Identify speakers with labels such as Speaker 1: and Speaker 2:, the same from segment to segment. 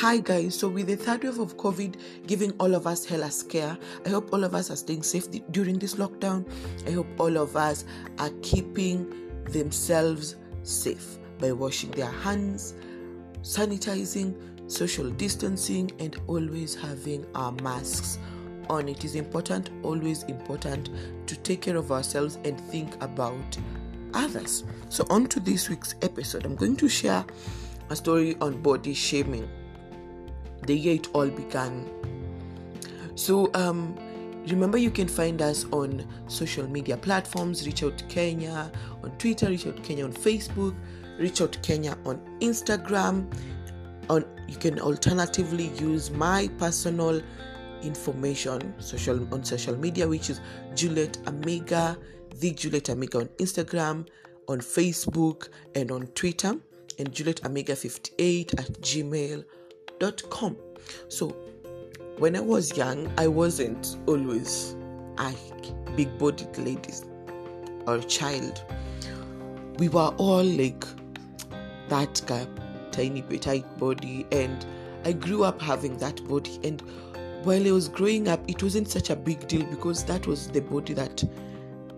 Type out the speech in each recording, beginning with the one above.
Speaker 1: Hi guys, so with the third wave of COVID giving all of us hella scare, I hope all of us are staying safe during this lockdown. I hope all of us are keeping themselves safe by washing their hands, sanitizing, social distancing, and always having our masks on. It is important, always important, to take care of ourselves and think about others. So, on to this week's episode, I'm going to share a story on body shaming the year it all began. So, um, remember you can find us on social media platforms. Reach out kenya on twitter reach out kenya on facebook reach out kenya on instagram. On you can alternatively use my personal information social on social media which is juliet amiga the juliet amiga on instagram on facebook and on twitter and juliet amiga 58 at gmail com. So, when I was young, I wasn't always a big bodied ladies or child. We were all like that guy, tiny petite body, and I grew up having that body. And while I was growing up, it wasn't such a big deal because that was the body that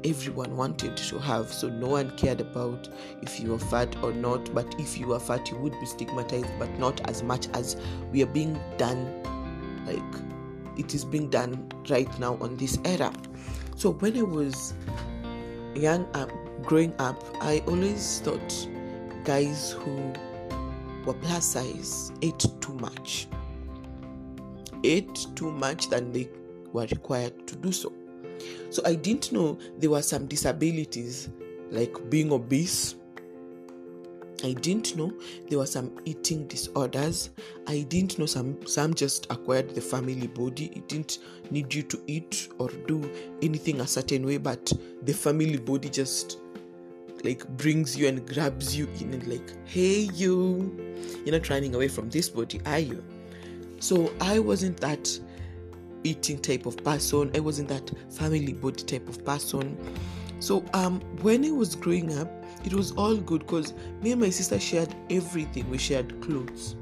Speaker 1: everyone wanted to have. So no one cared about if you were fat or not. But if you were fat, you would be stigmatized, but not as much as we are being done, like it is being done right now on this era. So when I was young, um, growing up, I always thought guys who were plus size ate too much. Ate too much than they were required to do so. So I didn't know there were some disabilities like being obese. I didn't know there were some eating disorders. I didn't know some some just acquired the family body. It didn't need you to eat or do anything a certain way, but the family body just like brings you and grabs you in and like, hey you, you're not running away from this body, are you? So I wasn't that eating type of person. I wasn't that family body type of person. So um when I was growing up, it was all good because me and my sister shared everything. We shared clothes,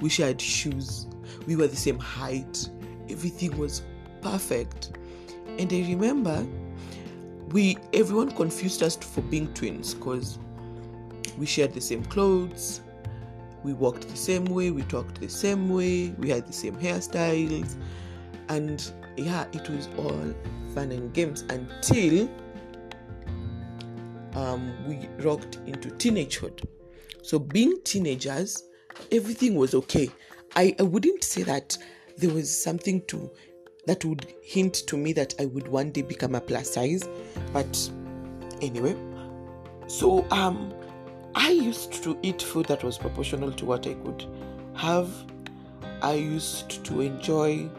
Speaker 1: we shared shoes, we were the same height, everything was perfect. And I remember we everyone confused us for being twins because we shared the same clothes, we walked the same way, we talked the same way, we had the same hairstyles, and yeah it was all fun and games until um, we rocked into teenagehood. So being teenagers everything was okay. I, I wouldn't say that there was something to that would hint to me that i would one day become a plus size but anyway. So um i used to eat food that was proportional to what i could have. I used to enjoy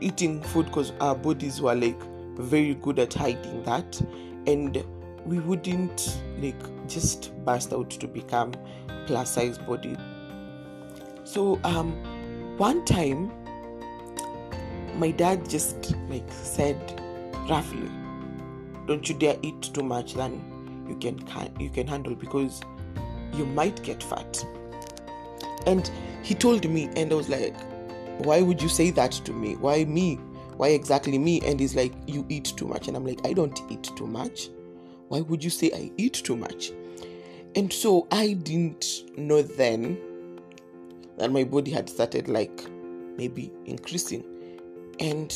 Speaker 1: eating food because our bodies were like very good at hiding that. And we wouldn't like just burst out to become plus size body. So um one time my dad just like said roughly don't you dare eat too much than you can, can you can handle because you might get fat. And he told me and i was like why would you say that to me? Why me? Why exactly me? And he's like, you eat too much. And I'm like, I don't eat too much. Why would you say I eat too much? And so I didn't know then that my body had started like maybe increasing. And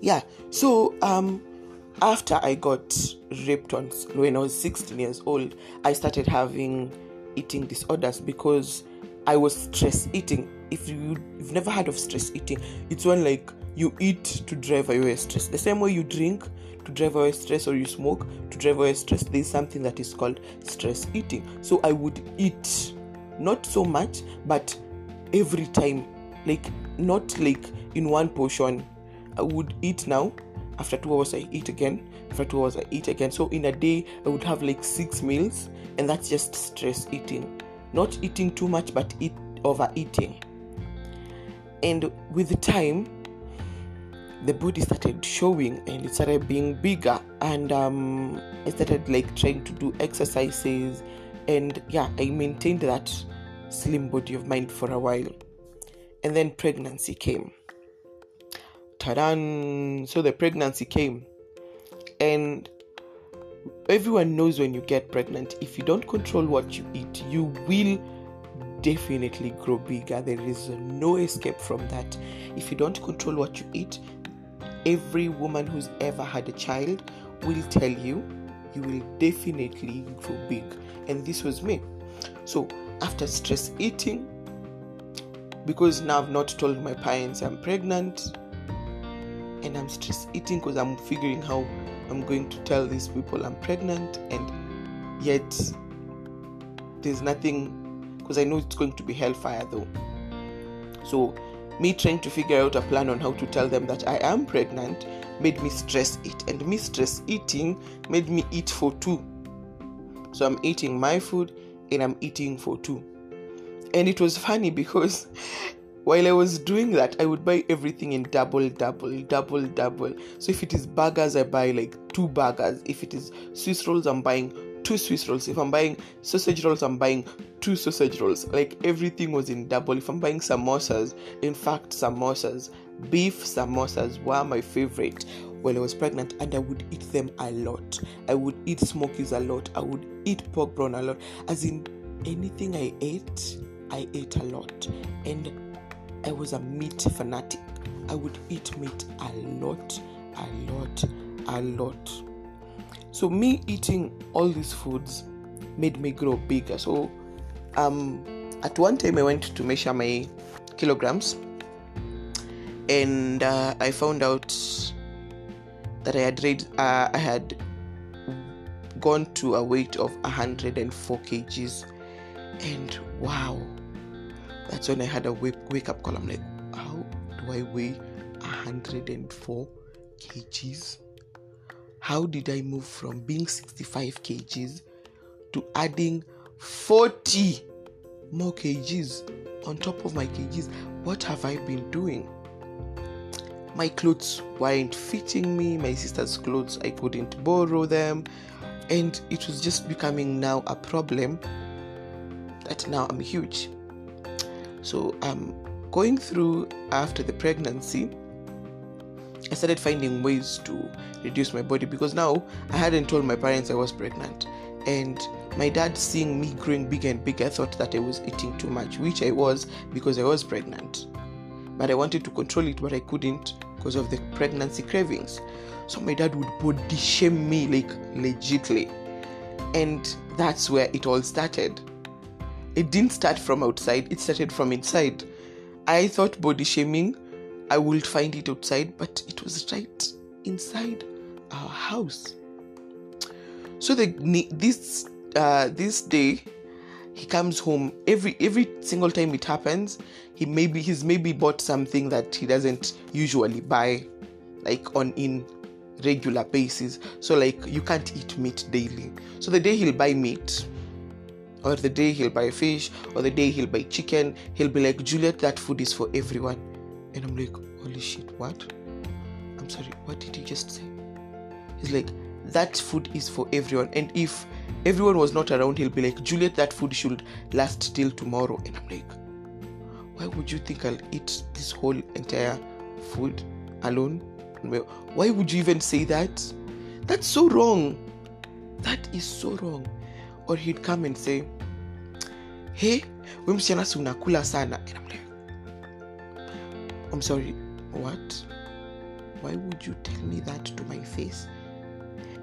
Speaker 1: yeah, so um after I got raped on when I was 16 years old, I started having eating disorders because I was stress eating if you, you've never heard of stress eating, it's when like you eat to drive away stress. The same way you drink to drive away stress or you smoke to drive away stress, there's something that is called stress eating. So I would eat not so much, but every time, like not like in one portion. I would eat now. After two hours, I eat again. After two hours, I eat again. So in a day, I would have like six meals, and that's just stress eating. Not eating too much, but eat overeating and with time the body started showing and it started being bigger and um, i started like trying to do exercises and yeah i maintained that slim body of mine for a while. And then pregnancy came. Tadan! So the pregnancy came. And everyone knows when you get pregnant, if you don't control what you eat, you will definitely grow bigger. There is no escape from that. If you don't control what you eat, every woman who's ever had a child will tell you you will definitely grow big. And this was me. So after stress eating, because now I've not told my parents I'm pregnant, and I'm stress eating because I'm figuring how I'm going to tell these people I'm pregnant, and yet there's nothing because I know it's going to be hellfire though. So, me trying to figure out a plan on how to tell them that I am pregnant made me stress eat, and me stress eating made me eat for two. So, I'm eating my food and I'm eating for two. And it was funny because while I was doing that, I would buy everything in double, double, double, double. So if it is burgers, I buy like two burgers. If it is Swiss rolls, I'm buying two Swiss rolls. If I'm buying sausage rolls, I'm buying two sausage rolls. Like everything was in double. If I'm buying samosas, in fact, samosas, beef samosas were my favorite while I was pregnant, and I would eat them a lot. I would eat smokies a lot. I would eat pork brawn a lot. As in anything I ate, I ate a lot. And I was a meat fanatic. I would eat meat a lot, a lot, a lot. So me eating all these foods made me grow bigger. So um, at one time I went to measure my kilograms, and uh, I found out that I had read, uh, I had gone to a weight of 104 kgs, and wow, that's when I had a wake, wake up call. I'm like, how do I weigh 104 kgs? How did I move from being 65 kgs to adding 40 more kgs on top of my kgs? What have I been doing? My clothes weren't fitting me, my sister's clothes, I couldn't borrow them, and it was just becoming now a problem that now I'm huge. So, um, going through after the pregnancy, I started finding ways to reduce my body because now I hadn't told my parents I was pregnant. And my dad, seeing me growing bigger and bigger, thought that I was eating too much, which I was because I was pregnant. But I wanted to control it, but I couldn't because of the pregnancy cravings. So my dad would body shame me like legitly. And that's where it all started. It didn't start from outside, it started from inside. I thought body shaming I would find it outside, but it was right inside our house. So the this uh, this day, he comes home every every single time it happens. He maybe he's maybe bought something that he doesn't usually buy, like on in regular basis. So like you can't eat meat daily. So the day he'll buy meat, or the day he'll buy fish, or the day he'll buy chicken, he'll be like, Juliet, that food is for everyone and I'm like, holy shit, what? I'm sorry, what did you just say? He's like, that food is for everyone. And if everyone was not around, he'll be like, Juliet, that food should last till tomorrow. And I'm like, why would you think I'll eat this whole entire food alone? Why would you even say that? That's so wrong. That is so wrong. Or he'd come and say, hey, we msichana sana. And I'm like, I'm sorry, what? Why would you tell me that to my face?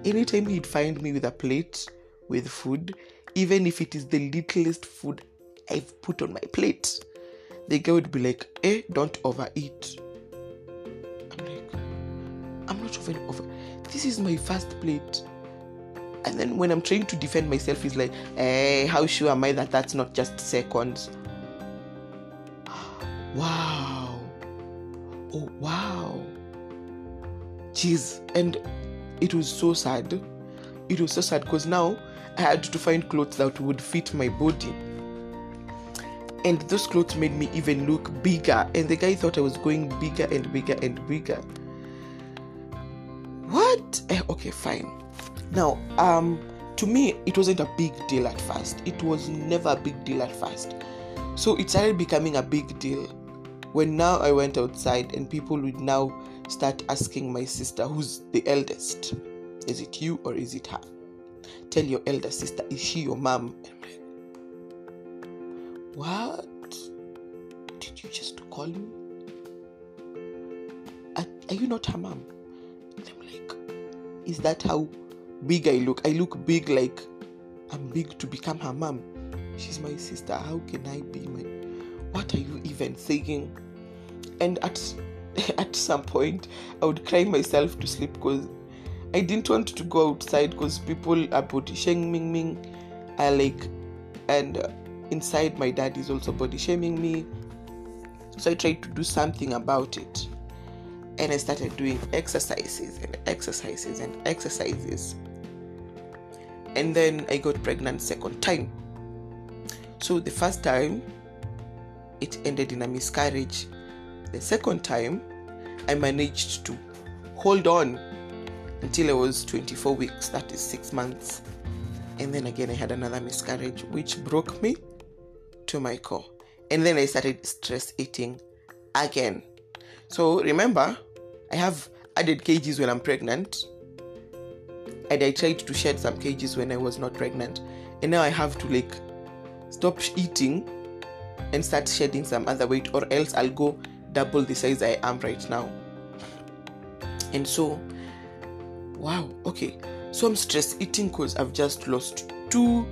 Speaker 1: Anytime he'd find me with a plate with food, even if it is the littlest food I've put on my plate, the guy would be like, eh, don't overeat. I'm like, I'm not even over. This is my first plate. And then when I'm trying to defend myself, he's like, eh, how sure am I that that's not just seconds? Wow oh wow. Jeez and it was so sad. It was so sad because now i had to find clothes that would fit my body. And those clothes made me even look bigger and the guy thought i was going bigger and bigger and bigger. What? Eh, okay fine. Now um to me it wasn't a big deal at first. It was never a big deal at first. So it started becoming a big deal when now I went outside and people would now start asking my sister, who's the eldest? Is it you or is it her? Tell your elder sister, is she your mom? What? Did you just call me? Are, are you not her mom? And I'm like, is that how big I look? I look big like I'm big to become her mom. She's my sister. How can I be my what are you even saying? And at at some point I would cry myself to sleep because I didn't want to go outside because people are body shaming me. I like and uh, inside my dad is also body shaming me. So I tried to do something about it. And I started doing exercises and exercises and exercises. And then I got pregnant second time. So the first time it ended in a miscarriage. The second time I managed to hold on until I was 24 weeks, that is six months. And then again, I had another miscarriage, which broke me to my core. And then I started stress eating again. So remember, I have added kgs when I'm pregnant, and I tried to shed some kgs when I was not pregnant. And now I have to like stop eating and start shedding some other weight, or else I'll go double the size I am right now. And so, wow, okay. So I'm stress eating because I've just lost two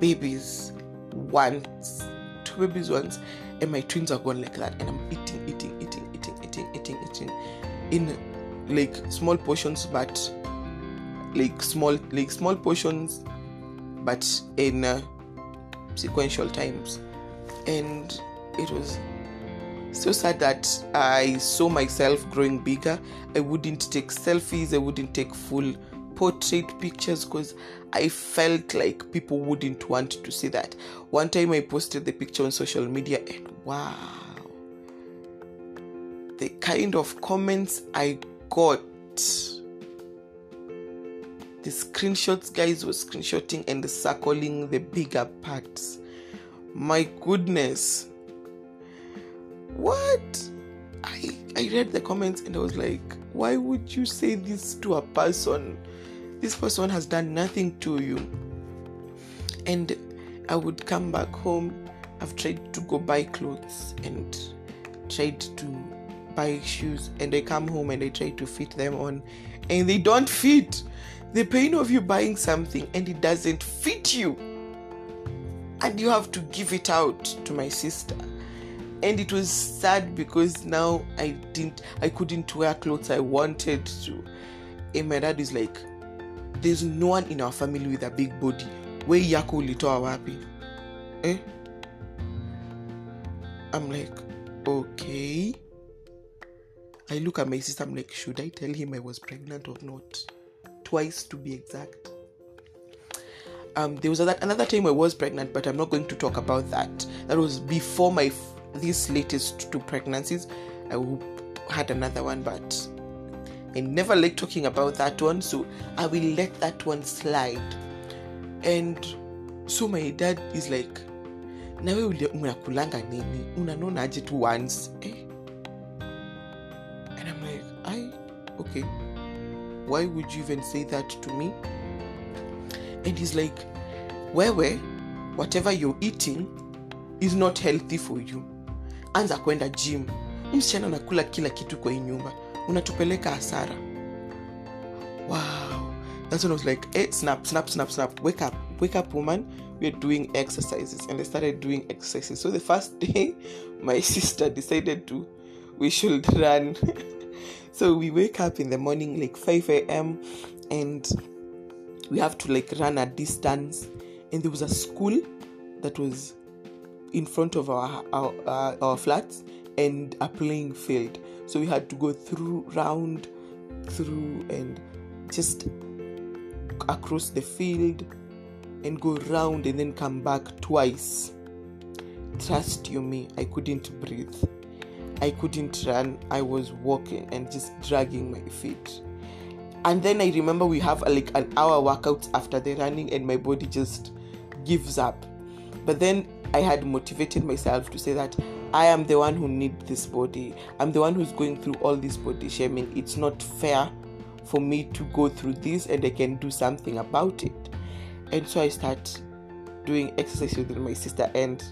Speaker 1: babies once, two babies once, and my twins are gone like that. And I'm eating, eating, eating, eating, eating, eating, eating in like small portions, but like small, like small portions, but in uh, sequential times. And it was so sad that I saw myself growing bigger. I wouldn't take selfies, I wouldn't take full portrait pictures because I felt like people wouldn't want to see that. One time I posted the picture on social media and wow, the kind of comments I got. The screenshots guys were screenshotting and circling the bigger parts. My goodness what? I I read the comments and I was like, why would you say this to a person? This person has done nothing to you. And I would come back home. I've tried to go buy clothes and tried to buy shoes and I come home and I try to fit them on and they don't fit. The pain of you buying something and it doesn't fit you. And you have to give it out to my sister and it was sad because now I didn't I couldn't wear clothes I wanted to. And my dad is like, there's no one in our family with a big body. Where yako ulitoa wapi? Eh? I'm like, okay. I look at my sister, I'm like, should I tell him I was pregnant or not? Twice to be exact. Um, there was another time I was pregnant, but I'm not going to talk about that. That was before my these latest two pregnancies. I had another one, but I never like talking about that one, so I will let that one slide. And so my dad is like, nawe unakulanga nini unanona tu once eh? and i'm like i okay why would you even say that to me and he's like wewe whatever you're eating is not healthy for you. Anza kwenda gym. Msichana unakula kila kitu kwa hii nyumba. Unatupeleka hasara. Wow. That's when i was like eh, snap snap snap snap. Wake up wake up woman. We're doing exercises. And i started doing exercises. So the first day my sister decided to we should run. So we wake up in the morning like 5 a.m and we have to like run a distance. And there was a school that was in front of our our, uh, our flats and a playing field. So we had to go through round through and just across the field and go round and then come back twice. Trust you me i couldn't breathe. I couldn't run. I was walking and just dragging my feet and then i remember we have uh, like an hour workout after the running and my body just gives up But then I had motivated myself to say that I am the one who need this body. I'm the one who's going through all this body shaming. It's not fair for me to go through this and I can do something about it. And so I start doing exercise with my sister and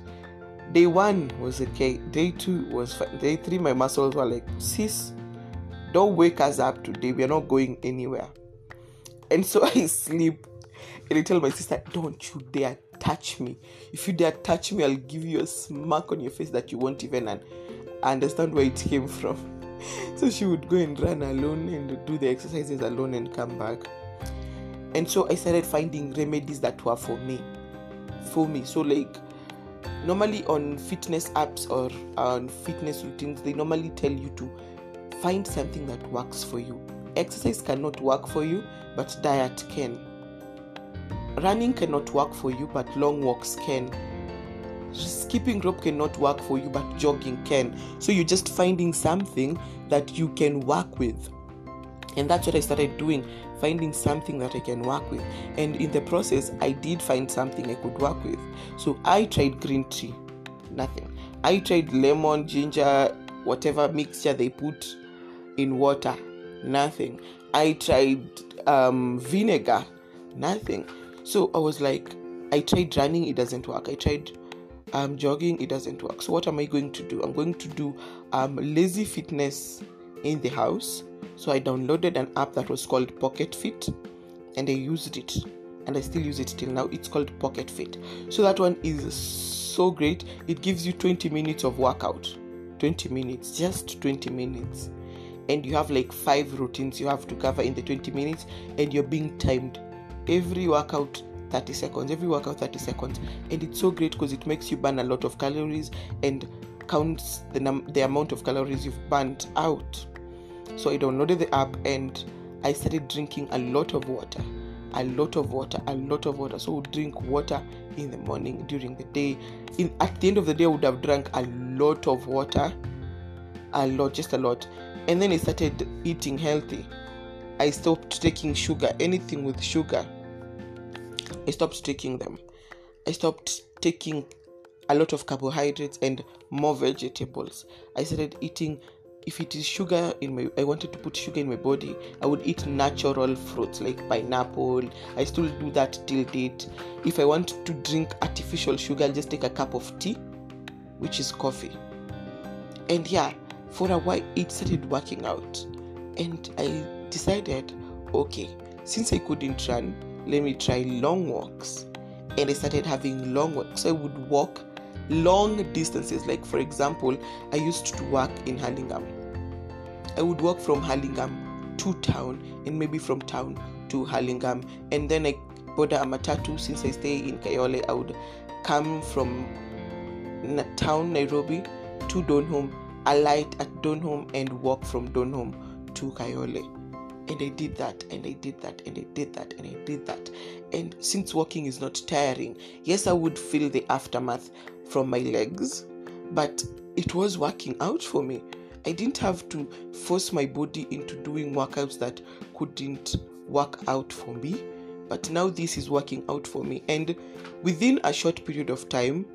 Speaker 1: day one was okay day two was fine day three my muscles were like sis don't wake us up today. We are not going anywhere. And so i sleep. And i tell my sister don't you dare touch me. If you dare touch me i'll give you a smack on your face that you won't even understand where it came from. So she would go and run alone and do the exercises alone and come back. And so i started finding remedies that were for me. For me. So like normally on fitness apps or on fitness routines they normally tell you to find something that works for you. Exercise cannot work for you but diet can. Running cannot work for you but long walks can. Skipping rope cannot work for you but jogging can. So you're just finding something that you can work with. And that's what i started doing finding something that I can work with. And in the process, I did find something I could work with. So I tried green tea, nothing. I tried lemon, ginger, whatever mixture they put in water, nothing. I tried um, vinegar, nothing. So I was like, I tried running, it doesn't work. I tried um, jogging, it doesn't work. So what am I going to do? I'm going to do um, lazy fitness in the house so I downloaded an app that was called Pocket Fit and I used it and I still use it till now. It's called Pocket Fit. So that one is so great. It gives you 20 minutes of workout. 20 minutes, just 20 minutes. And you have like five routines you have to cover in the 20 minutes and you're being timed. Every workout 30 seconds, every workout 30 seconds. And it's so great because it makes you burn a lot of calories and counts the num- the amount of calories you've burnt out. So I downloaded the app and I started drinking a lot of water. A lot of water, a lot of water. So drink water in the morning, during the day. In at the end of the day, I would have drank a lot of water. A lot, just a lot. And then I started eating healthy. I stopped taking sugar, anything with sugar. I stopped taking them. I stopped taking a lot of carbohydrates and more vegetables. I started eating if it is sugar in my i wanted to put sugar in my body i would eat natural fruits like pineapple i still do that till date if i want to drink artificial sugar i'll just take a cup of tea which is coffee and yeah for a while it started working out and i decided okay since i couldn't run let me try long walks and i started having long walks so i would walk long distances. Like, for example, I used to work in Hurlingham. I would walk from Hurlingham to town and maybe from town to Hurlingham. And then I board a matatu since I stay in Kayole. I would come from town, Nairobi to Donholm, alight at Donholm, and walk from Donholm to Kayole and I did that and I did that and I did that and I did that. And since walking is not tiring, yes, I would feel the aftermath from my legs, but it was working out for me. I didn't have to force my body into doing workouts that couldn't work out for me. But now this is working out for me. And within a short period of time,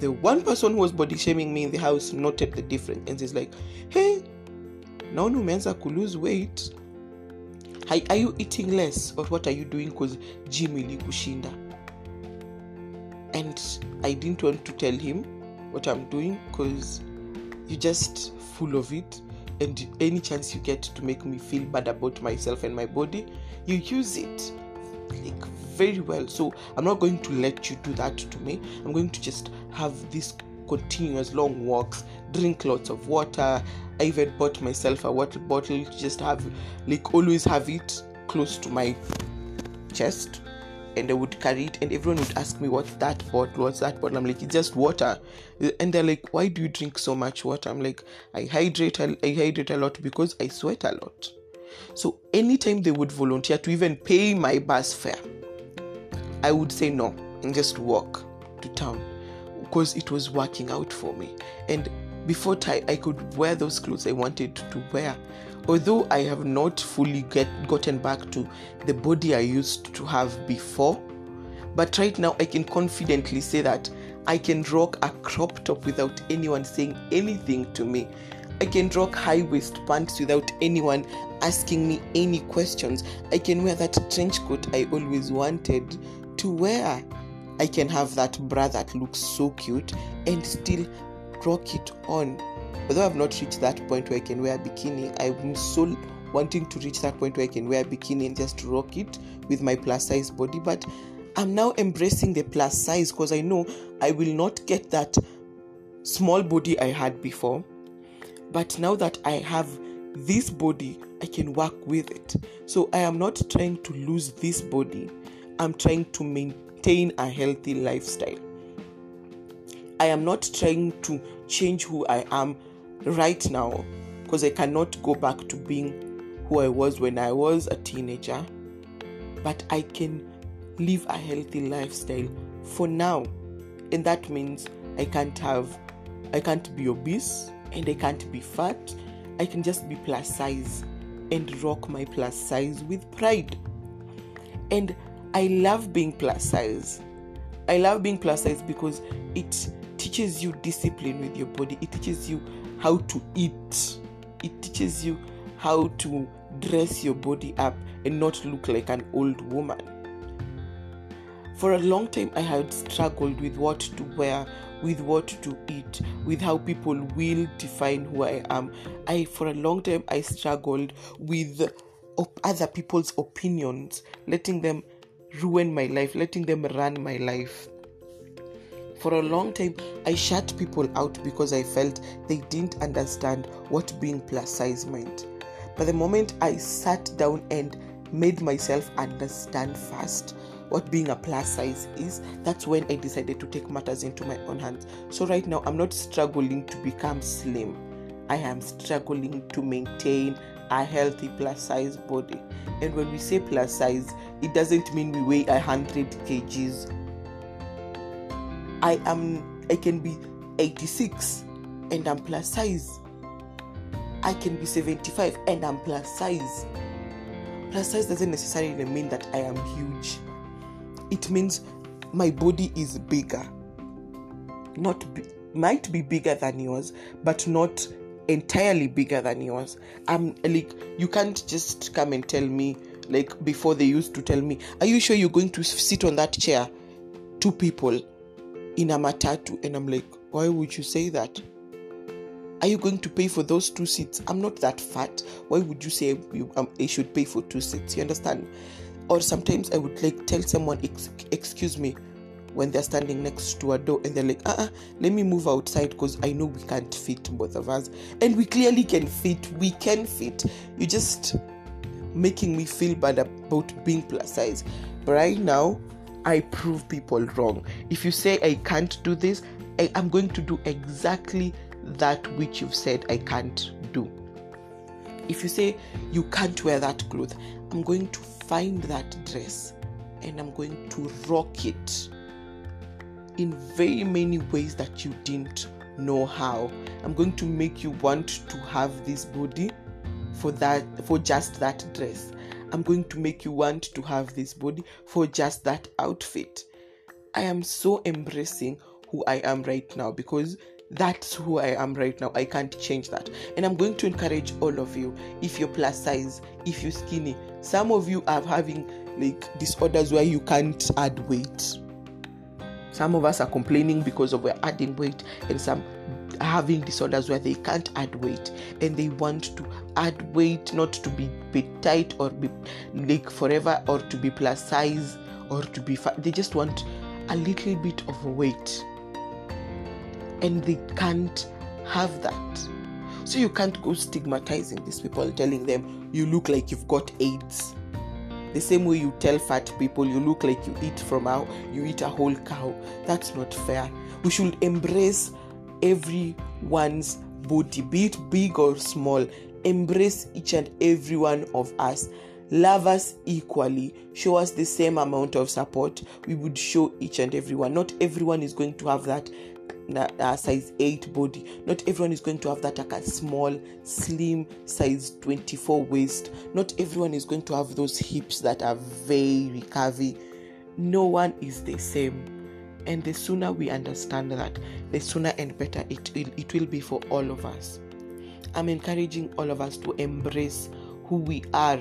Speaker 1: the one person who was body shaming me in the house noted the difference and is like, hey, naona umeanza ku lose weight. Are you eating less or what are you doing because gym ilikushinda? And i didn't want to tell him what i'm doing because you're just full of it and any chance you get to make me feel bad about myself and my body you use it. Like very well so i'm not going to let you do that to me i'm going to just have these continuous long walks drink lots of water i even bought myself a water bottle to just have like always have it close to my chest and I would carry it, and everyone would ask me, What's that bottle? What's that bottle? I'm like, It's just water. And they're like, Why do you drink so much water? I'm like, I hydrate, I hydrate a lot because I sweat a lot. So anytime they would volunteer to even pay my bus fare, I would say no and just walk to town because it was working out for me. And before time, I could wear those clothes I wanted to wear although I have not fully get gotten back to the body I used to have before, But right now, I can confidently say that I can rock a crop top without anyone saying anything to me. I can rock high waist pants without anyone asking me any questions. I can wear that trench coat I always wanted to wear. I can have that bra that looks so cute and still rock it on. Although I've not reached that point where I can wear a bikini, I'm so wanting to reach that point where I can wear a bikini and just rock it with my plus size body. But I'm now embracing the plus size because I know I will not get that small body I had before. But now that I have this body, I can work with it. So I am not trying to lose this body, I'm trying to maintain a healthy lifestyle. I am not trying to change who I am right now because I cannot go back to being who I was when I was a teenager, but I can live a healthy lifestyle for now. And that means I can't have, I can't be obese and I can't be fat. I can just be plus size and rock my plus size with pride. And I love being plus size. I love being plus size because it teaches you discipline with your body. It teaches you how to eat. It teaches you how to dress your body up and not look like an old woman. For a long time, I had struggled with what to wear, with what to eat, with how people will define who I am. I, for a long time, I struggled with other people's opinions, letting them ruin my life, letting them run my life. For a long time, I shut people out because I felt they didn't understand what being plus size meant. But the moment I sat down and made myself understand first what being a plus size is, that's when I decided to take matters into my own hands. So, right now, I'm not struggling to become slim, I am struggling to maintain a healthy plus size body. And when we say plus size, it doesn't mean we weigh 100 kgs I am I can be 86 and I'm plus size. I can be 75 and I'm plus size. Plus size doesn't necessarily mean that I am huge. It means my body is bigger. Not be, might be bigger than yours, but not entirely bigger than yours. I'm like you can't just come and tell me like before they used to tell me, "Are you sure you're going to sit on that chair?" Two people in a matatu and i'm like why would you say that? Are you going to pay for those two seats? I'm not that fat. Why would you say you, um, i should pay for two seats? You understand? Or sometimes i would like tell someone excuse me when they're standing next to a door and they're like uh-uh let me move outside because i know we can't fit both of us and we clearly can fit we can fit You're just making me feel bad about being plus size but right now I prove people wrong. If you say I can't do this, I am going to do exactly that which you've said I can't do. If you say you can't wear that cloth, I'm going to find that dress and I'm going to rock it in very many ways that you didn't know how. I'm going to make you want to have this body for that for just that dress. I'm going to make you want to have this body for just that outfit. I am so embracing who I am right now because that's who I am right now. I can't change that. And I'm going to encourage all of you if you're plus size, if you're skinny, some of you are having like disorders where you can't add weight. Some of us are complaining because of we're adding weight, and some having disorders where they can't add weight and they want to add weight not to be, be tight or be like forever or to be plus size or to be fat. They just want a little bit of weight and they can't have that. So you can't go stigmatizing these people telling them you look like you've got aids the same way you tell fat people you look like you eat from a you eat a whole cow that's not fair we should embrace everyone's body, be it big or small. Embrace each and every one of us. Love us equally. Show us the same amount of support. We would show each and everyone. Not everyone is going to have that uh, size 8 body. Not everyone is going to have that like a small, slim size 24 waist. Not everyone is going to have those hips that are very curvy no one is the same. And the sooner we understand that, the sooner and better it will, it will be for all of us. I'm encouraging all of us to embrace who we are.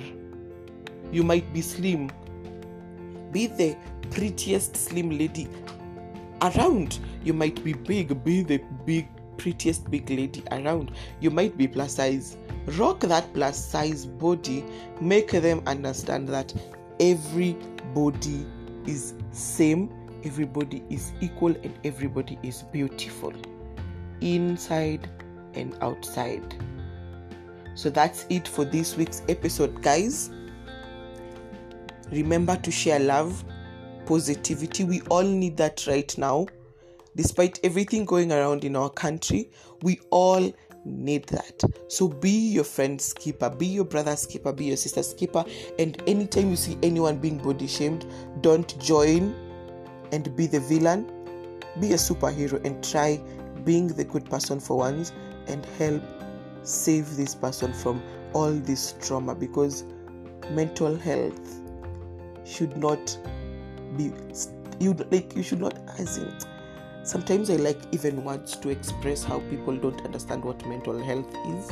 Speaker 1: You might be slim, be the prettiest slim lady around. You might be big, be the big, prettiest big lady around. You might be plus size. Rock that plus size body, make them understand that everybody is same, everybody is equal, and everybody is beautiful. Inside and outside. So that's it for this week's episode, guys. Remember to share love, positivity. We all need that right now. Despite everything going around in our country, we all need that. So be your friend's keeper, be your brother's keeper, be your sister's keeper. And anytime you see anyone being body shamed, don't join and be the villain. Be a superhero and try being the good person for once and help save this person from all this trauma because mental health should not be you like you should not as in sometimes i like even words to express how people don't understand what mental health is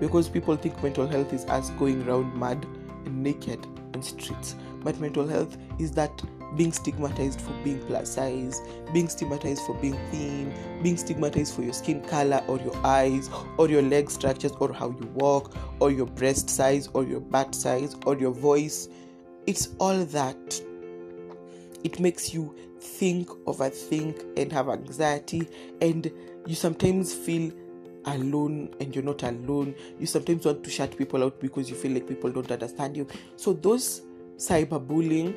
Speaker 1: because people think mental health is us going around mad and naked on streets but mental health is that being stigmatized for being plus size, being stigmatized for being thin, being stigmatized for your skin color or your eyes or your leg structures or how you walk or your breast size or your butt size or your voice. It's all that. It makes you think, overthink, and have anxiety, and you sometimes feel alone and you're not alone. You sometimes want to shut people out because you feel like people don't understand you. So, those cyberbullying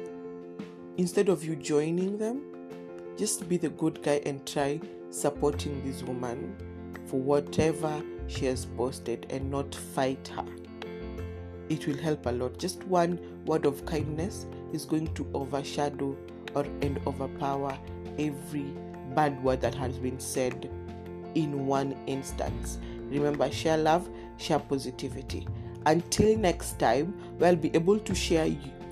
Speaker 1: instead of you joining them, just be the good guy and try supporting this woman for whatever she has posted and not fight her. It will help a lot. Just one word of kindness is going to overshadow or and overpower every bad word that has been said in one instance. Remember, share love, share positivity. Until next time, we'll be able to share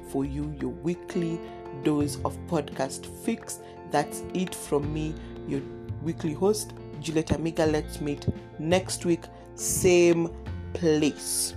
Speaker 1: for you your weekly dose of podcast fix. That's it from me, your weekly host, Juliet Amiga. Let's meet next week, same place.